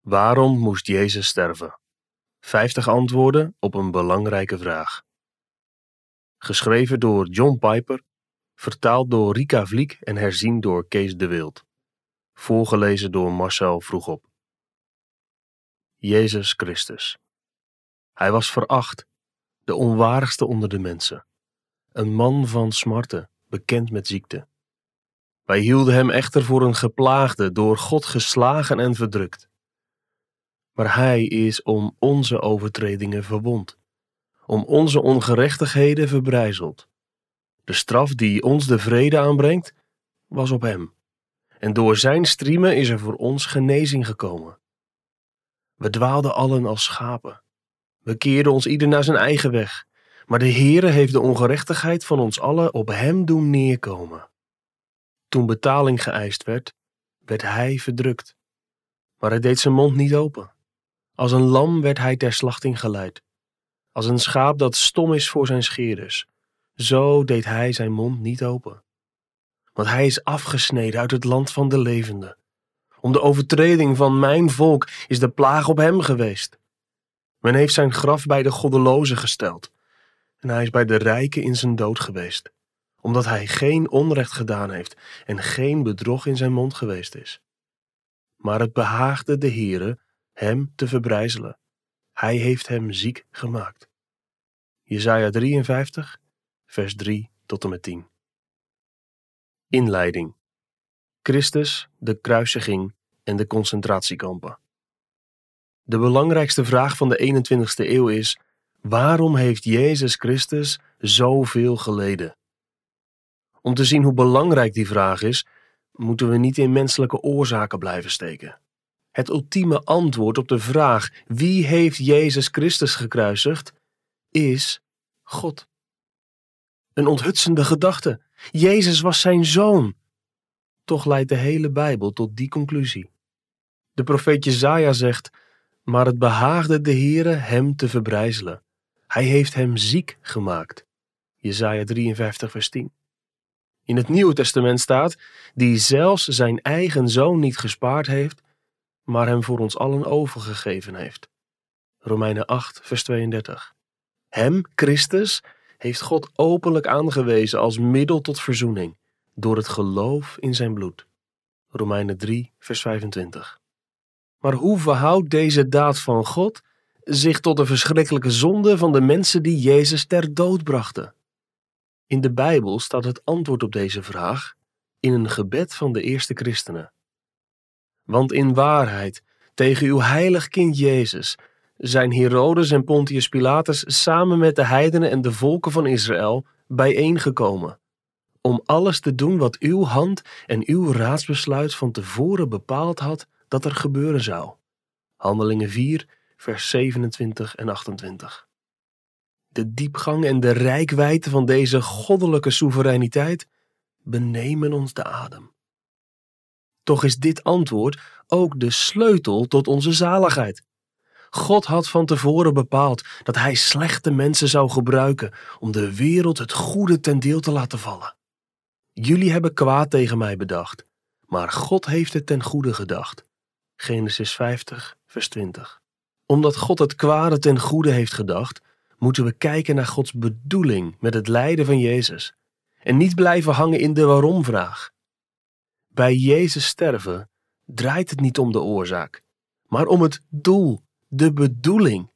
Waarom moest Jezus sterven? 50 antwoorden op een belangrijke vraag. Geschreven door John Piper, vertaald door Rika Vliek en herzien door Kees de Wild. Voorgelezen door Marcel Vroegop. Jezus Christus. Hij was veracht, de onwaardigste onder de mensen. Een man van smarten, bekend met ziekte. Wij hielden hem echter voor een geplaagde, door God geslagen en verdrukt maar hij is om onze overtredingen verwond, om onze ongerechtigheden verbrijzeld. De straf die ons de vrede aanbrengt, was op hem. En door zijn striemen is er voor ons genezing gekomen. We dwaalden allen als schapen. We keerden ons ieder naar zijn eigen weg. Maar de Heere heeft de ongerechtigheid van ons allen op hem doen neerkomen. Toen betaling geëist werd, werd hij verdrukt. Maar hij deed zijn mond niet open. Als een lam werd hij ter slachting geleid. Als een schaap dat stom is voor zijn scheerders. Zo deed hij zijn mond niet open. Want hij is afgesneden uit het land van de levenden. Om de overtreding van mijn volk is de plaag op hem geweest. Men heeft zijn graf bij de goddelozen gesteld. En hij is bij de rijken in zijn dood geweest. Omdat hij geen onrecht gedaan heeft en geen bedrog in zijn mond geweest is. Maar het behaagde de Heere hem te verbrijzelen. Hij heeft hem ziek gemaakt. Jesaja 53, vers 3 tot en met 10. Inleiding. Christus, de kruisiging en de concentratiekampen. De belangrijkste vraag van de 21ste eeuw is: waarom heeft Jezus Christus zoveel geleden? Om te zien hoe belangrijk die vraag is, moeten we niet in menselijke oorzaken blijven steken. Het ultieme antwoord op de vraag wie heeft Jezus Christus gekruisigd, is God. Een onthutsende gedachte. Jezus was zijn zoon. Toch leidt de hele Bijbel tot die conclusie. De profeet Jezaja zegt, maar het behaagde de Heere hem te verbrijzelen. Hij heeft hem ziek gemaakt. Jezaja 53 vers 10. In het Nieuwe Testament staat, die zelfs zijn eigen zoon niet gespaard heeft, maar hem voor ons allen overgegeven heeft. Romeinen 8, vers 32. Hem, Christus, heeft God openlijk aangewezen als middel tot verzoening, door het geloof in zijn bloed. Romeinen 3, vers 25. Maar hoe verhoudt deze daad van God zich tot de verschrikkelijke zonde van de mensen die Jezus ter dood brachten? In de Bijbel staat het antwoord op deze vraag in een gebed van de eerste christenen. Want in waarheid, tegen uw heilig kind Jezus, zijn Herodes en Pontius Pilatus samen met de heidenen en de volken van Israël bijeengekomen, om alles te doen wat uw hand en uw raadsbesluit van tevoren bepaald had dat er gebeuren zou. Handelingen 4, vers 27 en 28. De diepgang en de rijkwijde van deze goddelijke soevereiniteit benemen ons de adem. Toch is dit antwoord ook de sleutel tot onze zaligheid. God had van tevoren bepaald dat Hij slechte mensen zou gebruiken om de wereld het goede ten deel te laten vallen. Jullie hebben kwaad tegen mij bedacht, maar God heeft het ten goede gedacht. Genesis 50, vers 20. Omdat God het kwade ten goede heeft gedacht, moeten we kijken naar Gods bedoeling met het lijden van Jezus en niet blijven hangen in de waarom-vraag. Bij Jezus sterven draait het niet om de oorzaak, maar om het doel, de bedoeling.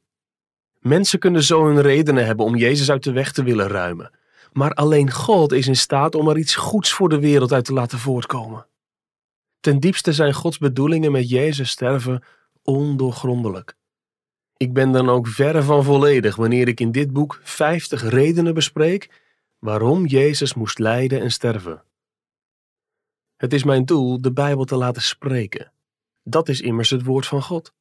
Mensen kunnen zo hun redenen hebben om Jezus uit de weg te willen ruimen, maar alleen God is in staat om er iets goeds voor de wereld uit te laten voortkomen. Ten diepste zijn Gods bedoelingen met Jezus sterven ondoorgrondelijk. Ik ben dan ook verre van volledig wanneer ik in dit boek 50 redenen bespreek waarom Jezus moest lijden en sterven. Het is mijn doel de Bijbel te laten spreken. Dat is immers het woord van God.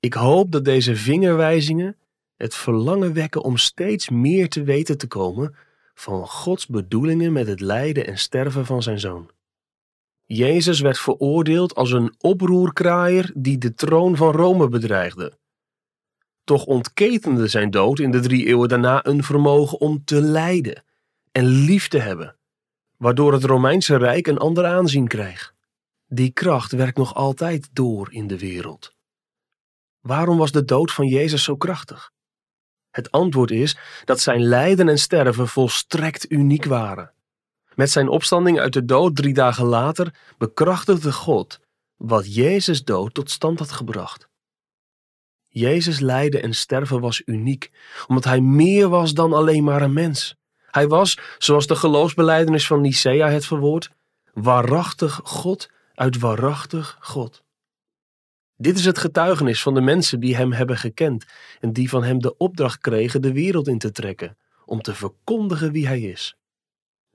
Ik hoop dat deze vingerwijzingen het verlangen wekken om steeds meer te weten te komen van Gods bedoelingen met het lijden en sterven van zijn zoon. Jezus werd veroordeeld als een oproerkraaier die de troon van Rome bedreigde. Toch ontketende zijn dood in de drie eeuwen daarna een vermogen om te lijden en lief te hebben waardoor het Romeinse Rijk een ander aanzien kreeg. Die kracht werkt nog altijd door in de wereld. Waarom was de dood van Jezus zo krachtig? Het antwoord is dat zijn lijden en sterven volstrekt uniek waren. Met zijn opstanding uit de dood drie dagen later bekrachtigde God wat Jezus dood tot stand had gebracht. Jezus lijden en sterven was uniek, omdat hij meer was dan alleen maar een mens. Hij was, zoals de geloofsbeleidenis van Nicea het verwoordt, waarachtig God uit waarachtig God. Dit is het getuigenis van de mensen die hem hebben gekend en die van hem de opdracht kregen de wereld in te trekken, om te verkondigen wie hij is.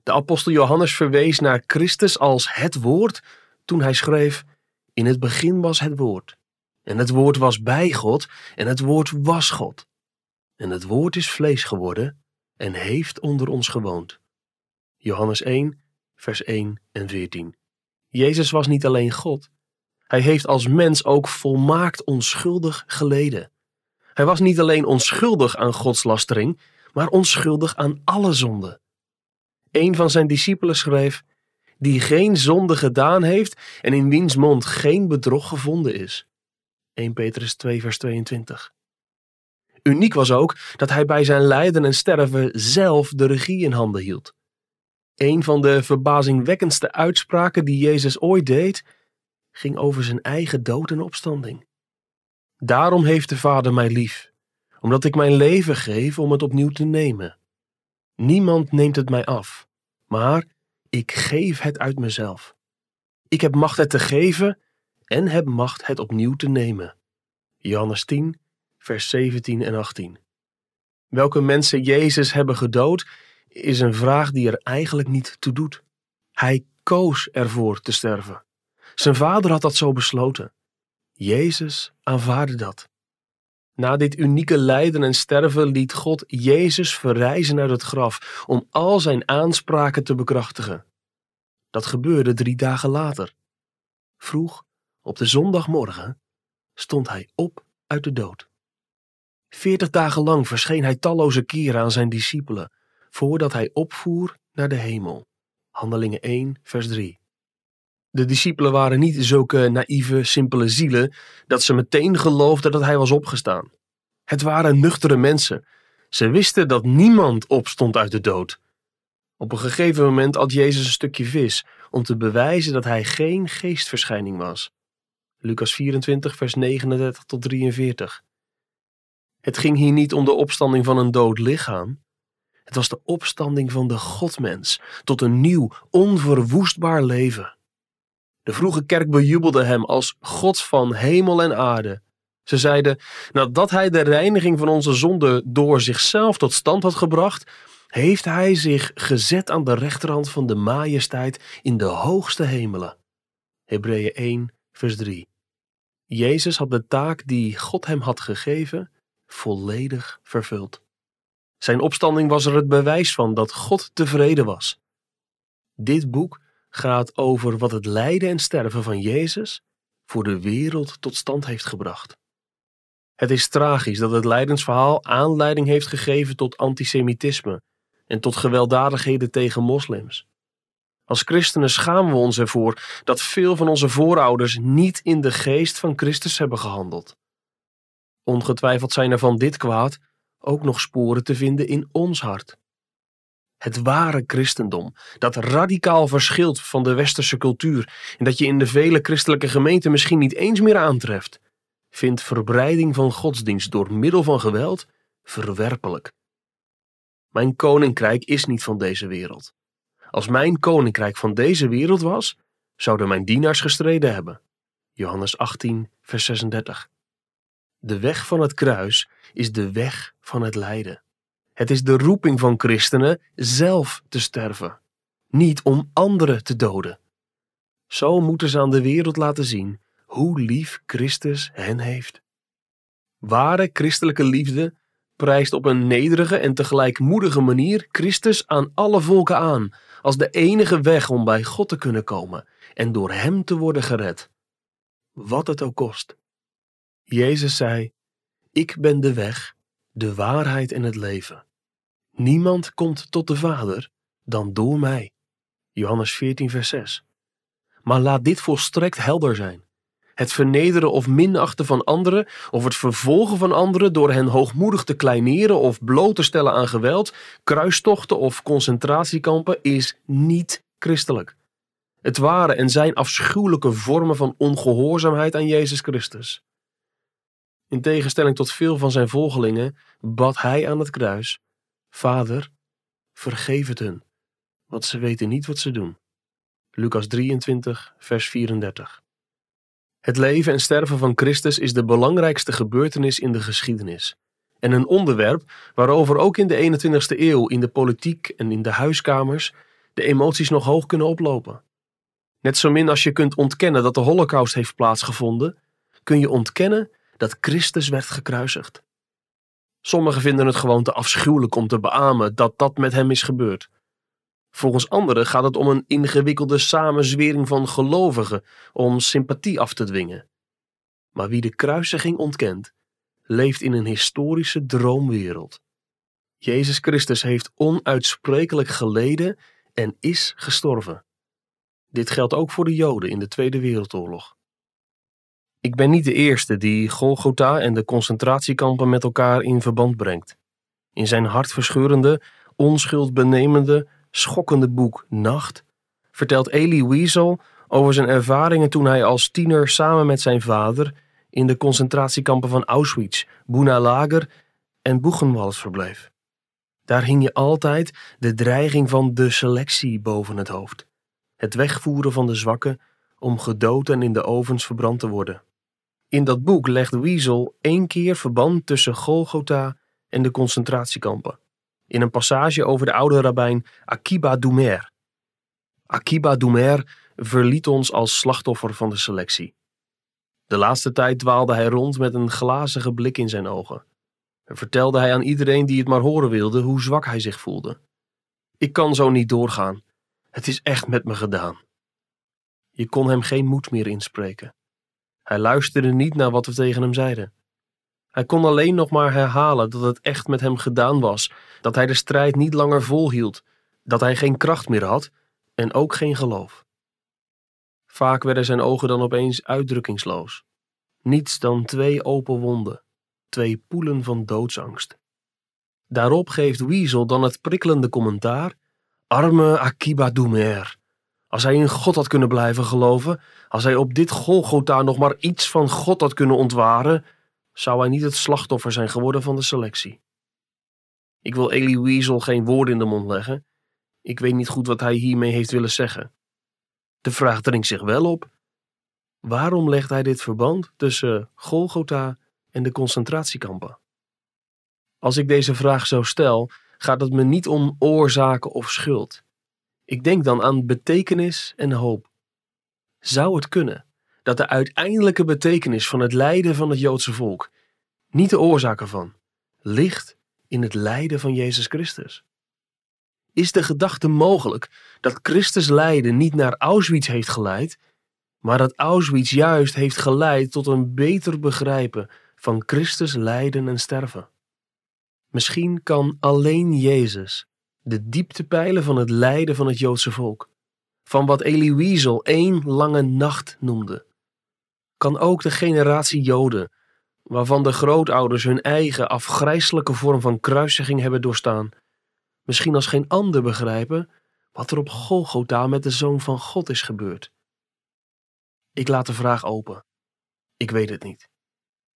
De apostel Johannes verwees naar Christus als het woord toen hij schreef: In het begin was het woord. En het woord was bij God en het woord was God. En het woord is vlees geworden en heeft onder ons gewoond. Johannes 1, vers 1 en 14. Jezus was niet alleen God, hij heeft als mens ook volmaakt onschuldig geleden. Hij was niet alleen onschuldig aan godslastering, maar onschuldig aan alle zonden. Een van zijn discipelen schreef: Die geen zonde gedaan heeft en in wiens mond geen bedrog gevonden is. 1 Petrus 2, vers 22. Uniek was ook dat hij bij zijn lijden en sterven zelf de regie in handen hield. Een van de verbazingwekkendste uitspraken die Jezus ooit deed, ging over zijn eigen dood en opstanding. Daarom heeft de Vader mij lief, omdat ik mijn leven geef om het opnieuw te nemen. Niemand neemt het mij af, maar ik geef het uit mezelf. Ik heb macht het te geven en heb macht het opnieuw te nemen. Johannes 10, vers 17 en 18. Welke mensen Jezus hebben gedood, is een vraag die er eigenlijk niet toe doet. Hij koos ervoor te sterven. Zijn vader had dat zo besloten. Jezus aanvaarde dat. Na dit unieke lijden en sterven liet God Jezus verrijzen uit het graf om al zijn aanspraken te bekrachtigen. Dat gebeurde drie dagen later. Vroeg, op de zondagmorgen, stond hij op uit de dood. Veertig dagen lang verscheen hij talloze keren aan zijn discipelen, voordat hij opvoer naar de hemel. Handelingen 1, vers 3. De discipelen waren niet zulke naïeve, simpele zielen dat ze meteen geloofden dat hij was opgestaan. Het waren nuchtere mensen. Ze wisten dat niemand opstond uit de dood. Op een gegeven moment at Jezus een stukje vis om te bewijzen dat hij geen geestverschijning was. Lucas 24, vers 39 tot 43. Het ging hier niet om de opstanding van een dood lichaam. Het was de opstanding van de Godmens tot een nieuw, onverwoestbaar leven. De vroege kerk bejubelde hem als God van hemel en aarde. Ze zeiden, nadat hij de reiniging van onze zonde door zichzelf tot stand had gebracht, heeft hij zich gezet aan de rechterhand van de majesteit in de hoogste hemelen. Hebreeën 1, vers 3. Jezus had de taak die God hem had gegeven volledig vervuld. Zijn opstanding was er het bewijs van dat God tevreden was. Dit boek gaat over wat het lijden en sterven van Jezus voor de wereld tot stand heeft gebracht. Het is tragisch dat het lijdensverhaal aanleiding heeft gegeven tot antisemitisme en tot gewelddadigheden tegen moslims. Als christenen schamen we ons ervoor dat veel van onze voorouders niet in de geest van Christus hebben gehandeld. Ongetwijfeld zijn er van dit kwaad ook nog sporen te vinden in ons hart. Het ware christendom, dat radicaal verschilt van de westerse cultuur en dat je in de vele christelijke gemeenten misschien niet eens meer aantreft, vindt verbreiding van godsdienst door middel van geweld verwerpelijk. Mijn koninkrijk is niet van deze wereld. Als mijn koninkrijk van deze wereld was, zouden mijn dienaars gestreden hebben. Johannes 18, vers 36. De weg van het kruis is de weg van het lijden. Het is de roeping van christenen zelf te sterven, niet om anderen te doden. Zo moeten ze aan de wereld laten zien hoe lief Christus hen heeft. Ware christelijke liefde prijst op een nederige en tegelijk moedige manier Christus aan alle volken aan, als de enige weg om bij God te kunnen komen en door Hem te worden gered. Wat het ook kost. Jezus zei: Ik ben de weg, de waarheid en het leven. Niemand komt tot de Vader dan door mij. Johannes 14, vers 6. Maar laat dit volstrekt helder zijn. het vernederen of minachten van anderen, of het vervolgen van anderen door hen hoogmoedig te kleineren of bloot te stellen aan geweld, kruistochten of concentratiekampen, is niet christelijk. Het waren en zijn afschuwelijke vormen van ongehoorzaamheid aan Jezus Christus. In tegenstelling tot veel van zijn volgelingen bad hij aan het kruis: Vader, vergeef het hun, want ze weten niet wat ze doen. Lucas 23, vers 34. Het leven en sterven van Christus is de belangrijkste gebeurtenis in de geschiedenis. En een onderwerp waarover ook in de 21ste eeuw in de politiek en in de huiskamers de emoties nog hoog kunnen oplopen. Net zo min als je kunt ontkennen dat de Holocaust heeft plaatsgevonden, kun je ontkennen dat Christus werd gekruisigd. Sommigen vinden het gewoon te afschuwelijk om te beamen dat dat met hem is gebeurd. Volgens anderen gaat het om een ingewikkelde samenzwering van gelovigen om sympathie af te dwingen. Maar wie de kruisiging ontkent, leeft in een historische droomwereld. Jezus Christus heeft onuitsprekelijk geleden en is gestorven. Dit geldt ook voor de Joden in de Tweede Wereldoorlog. Ik ben niet de eerste die Golgotha en de concentratiekampen met elkaar in verband brengt. In zijn hartverscheurende, onschuldbenemende, schokkende boek Nacht vertelt Elie Wiesel over zijn ervaringen toen hij als tiener samen met zijn vader in de concentratiekampen van Auschwitz, Buna Lager en Buchenwald verbleef. Daar hing je altijd de dreiging van de selectie boven het hoofd. Het wegvoeren van de zwakken om gedood en in de ovens verbrand te worden. In dat boek legt Wiesel één keer verband tussen Golgotha en de concentratiekampen in een passage over de oude rabbijn Akiba Doumer. Akiba Doumer verliet ons als slachtoffer van de selectie. De laatste tijd dwaalde hij rond met een glazige blik in zijn ogen. En vertelde hij aan iedereen die het maar horen wilde hoe zwak hij zich voelde. Ik kan zo niet doorgaan. Het is echt met me gedaan. Je kon hem geen moed meer inspreken. Hij luisterde niet naar wat we tegen hem zeiden. Hij kon alleen nog maar herhalen dat het echt met hem gedaan was, dat hij de strijd niet langer volhield, dat hij geen kracht meer had en ook geen geloof. Vaak werden zijn ogen dan opeens uitdrukkingsloos. Niets dan twee open wonden, twee poelen van doodsangst. Daarop geeft Weasel dan het prikkelende commentaar: Arme Akiba Doumer. Als hij in God had kunnen blijven geloven, als hij op dit Golgotha nog maar iets van God had kunnen ontwaren, zou hij niet het slachtoffer zijn geworden van de selectie. Ik wil Elie Weasel geen woorden in de mond leggen. Ik weet niet goed wat hij hiermee heeft willen zeggen. De vraag dringt zich wel op. Waarom legt hij dit verband tussen Golgotha en de concentratiekampen? Als ik deze vraag zo stel, gaat het me niet om oorzaken of schuld. Ik denk dan aan betekenis en hoop. Zou het kunnen dat de uiteindelijke betekenis van het lijden van het Joodse volk, niet de oorzaak ervan, ligt in het lijden van Jezus Christus? Is de gedachte mogelijk dat Christus lijden niet naar Auschwitz heeft geleid, maar dat Auschwitz juist heeft geleid tot een beter begrijpen van Christus lijden en sterven? Misschien kan alleen Jezus de dieptepijlen van het lijden van het Joodse volk, van wat Elie Wiesel één lange nacht noemde, kan ook de generatie Joden, waarvan de grootouders hun eigen afgrijselijke vorm van kruisiging hebben doorstaan, misschien als geen ander begrijpen wat er op Golgotha met de Zoon van God is gebeurd. Ik laat de vraag open. Ik weet het niet.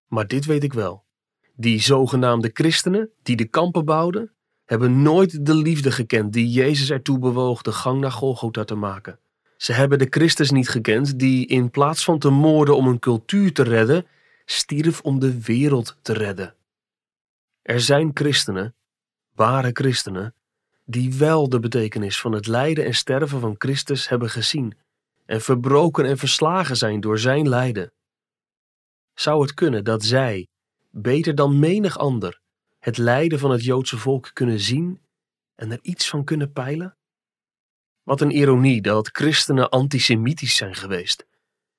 Maar dit weet ik wel. Die zogenaamde christenen die de kampen bouwden, hebben nooit de liefde gekend die Jezus ertoe bewoog de gang naar Golgotha te maken. Ze hebben de Christus niet gekend die in plaats van te moorden om een cultuur te redden, stierf om de wereld te redden. Er zijn christenen, ware christenen, die wel de betekenis van het lijden en sterven van Christus hebben gezien en verbroken en verslagen zijn door zijn lijden. Zou het kunnen dat zij, beter dan menig ander, het lijden van het Joodse volk kunnen zien en er iets van kunnen peilen? Wat een ironie dat christenen antisemitisch zijn geweest.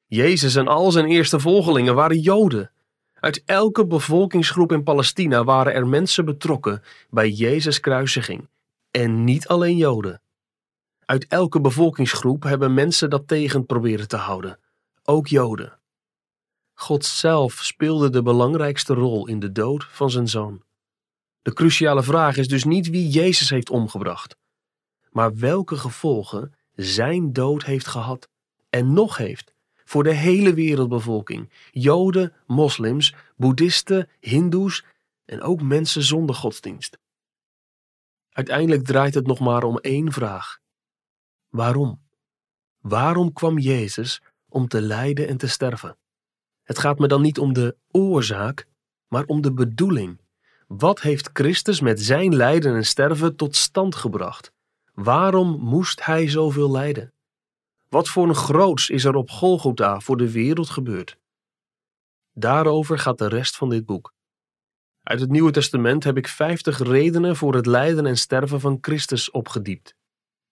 Jezus en al zijn eerste volgelingen waren Joden. Uit elke bevolkingsgroep in Palestina waren er mensen betrokken bij Jezus' kruisiging. En niet alleen Joden. Uit elke bevolkingsgroep hebben mensen dat tegen proberen te houden. Ook Joden. God zelf speelde de belangrijkste rol in de dood van zijn zoon. De cruciale vraag is dus niet wie Jezus heeft omgebracht, maar welke gevolgen zijn dood heeft gehad en nog heeft voor de hele wereldbevolking: Joden, moslims, boeddhisten, hindoes en ook mensen zonder godsdienst. Uiteindelijk draait het nog maar om één vraag: waarom? Waarom kwam Jezus om te lijden en te sterven? Het gaat me dan niet om de oorzaak, maar om de bedoeling. Wat heeft Christus met zijn lijden en sterven tot stand gebracht? Waarom moest hij zoveel lijden? Wat voor een groots is er op Golgotha voor de wereld gebeurd? Daarover gaat de rest van dit boek. Uit het Nieuwe Testament heb ik 50 redenen voor het lijden en sterven van Christus opgediept.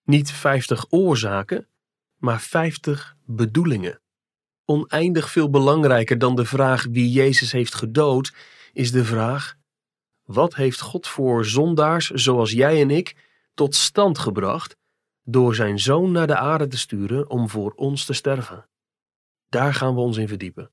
Niet 50 oorzaken, maar 50 bedoelingen. Oneindig veel belangrijker dan de vraag wie Jezus heeft gedood, is de vraag: wat heeft God voor zondaars zoals jij en ik tot stand gebracht door zijn zoon naar de aarde te sturen om voor ons te sterven? Daar gaan we ons in verdiepen.